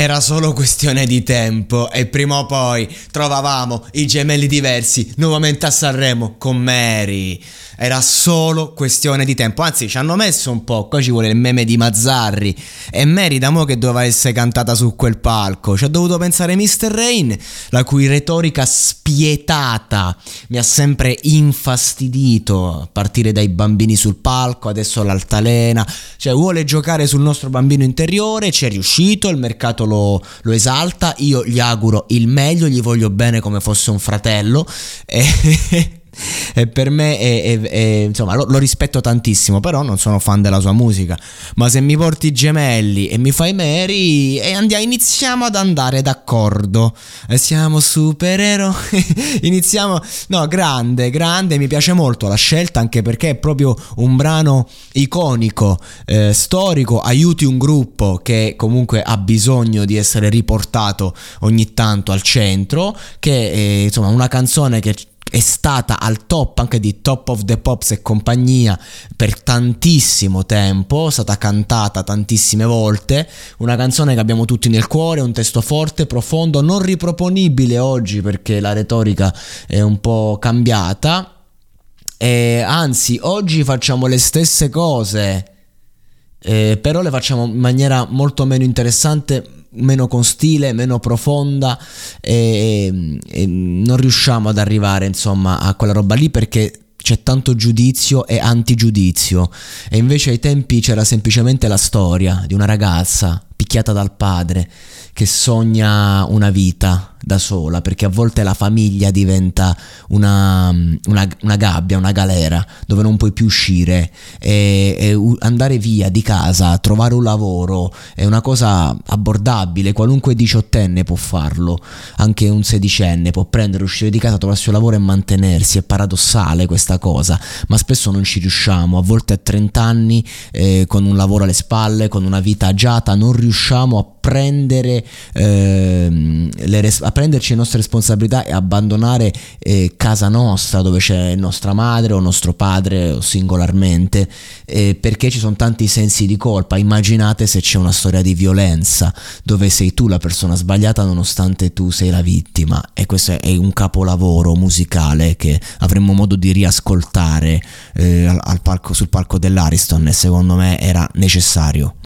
Era solo questione di tempo e prima o poi trovavamo i gemelli diversi nuovamente a Sanremo con Mary. Era solo questione di tempo, anzi ci hanno messo un po', qua ci vuole il meme di Mazzarri. E Mary da mo' che doveva essere cantata su quel palco, ci ha dovuto pensare Mr. Rain, la cui retorica spietata mi ha sempre infastidito, a partire dai bambini sul palco, adesso l'altalena, cioè vuole giocare sul nostro bambino interiore, ci è riuscito, il mercato lo, lo, esalta, io gli auguro il meglio, gli voglio bene come fosse un fratello. E, e per me è, è, è, insomma lo, lo, rispetto tantissimo però non sono fan della sua musica. Ma se mi porti i gemelli e mi fai Mary e andiamo iniziamo ad andare d'accordo. E siamo supereroi. Iniziamo no grande grande mi piace molto la scelta anche perché è proprio un brano iconico eh, storico aiuti un gruppo che comunque ha bisogno di essere riportato ogni tanto al centro che è insomma una canzone che è stata al top anche di Top of the Pops e compagnia per tantissimo tempo, è stata cantata tantissime volte, una canzone che abbiamo tutti nel cuore, un testo forte, profondo, non riproponibile oggi perché la retorica è un po' cambiata, e anzi oggi facciamo le stesse cose, eh, però le facciamo in maniera molto meno interessante meno con stile, meno profonda e, e non riusciamo ad arrivare insomma a quella roba lì perché c'è tanto giudizio e antigiudizio. E invece ai tempi c'era semplicemente la storia di una ragazza picchiata dal padre che sogna una vita da sola, perché a volte la famiglia diventa una, una, una gabbia, una galera, dove non puoi più uscire. E, e, andare via di casa, trovare un lavoro è una cosa abbordabile, qualunque diciottenne può farlo, anche un sedicenne può prendere, uscire di casa, trovarsi un lavoro e mantenersi, è paradossale questa cosa, ma spesso non ci riusciamo, a volte a 30 anni eh, con un lavoro alle spalle, con una vita agiata, non riusciamo a prendere eh, le res- a prenderci le nostre responsabilità e abbandonare eh, casa nostra dove c'è nostra madre o nostro padre o singolarmente eh, perché ci sono tanti sensi di colpa. Immaginate se c'è una storia di violenza dove sei tu la persona sbagliata nonostante tu sei la vittima. E questo è un capolavoro musicale che avremmo modo di riascoltare eh, al, al palco, sul palco dell'Ariston e secondo me era necessario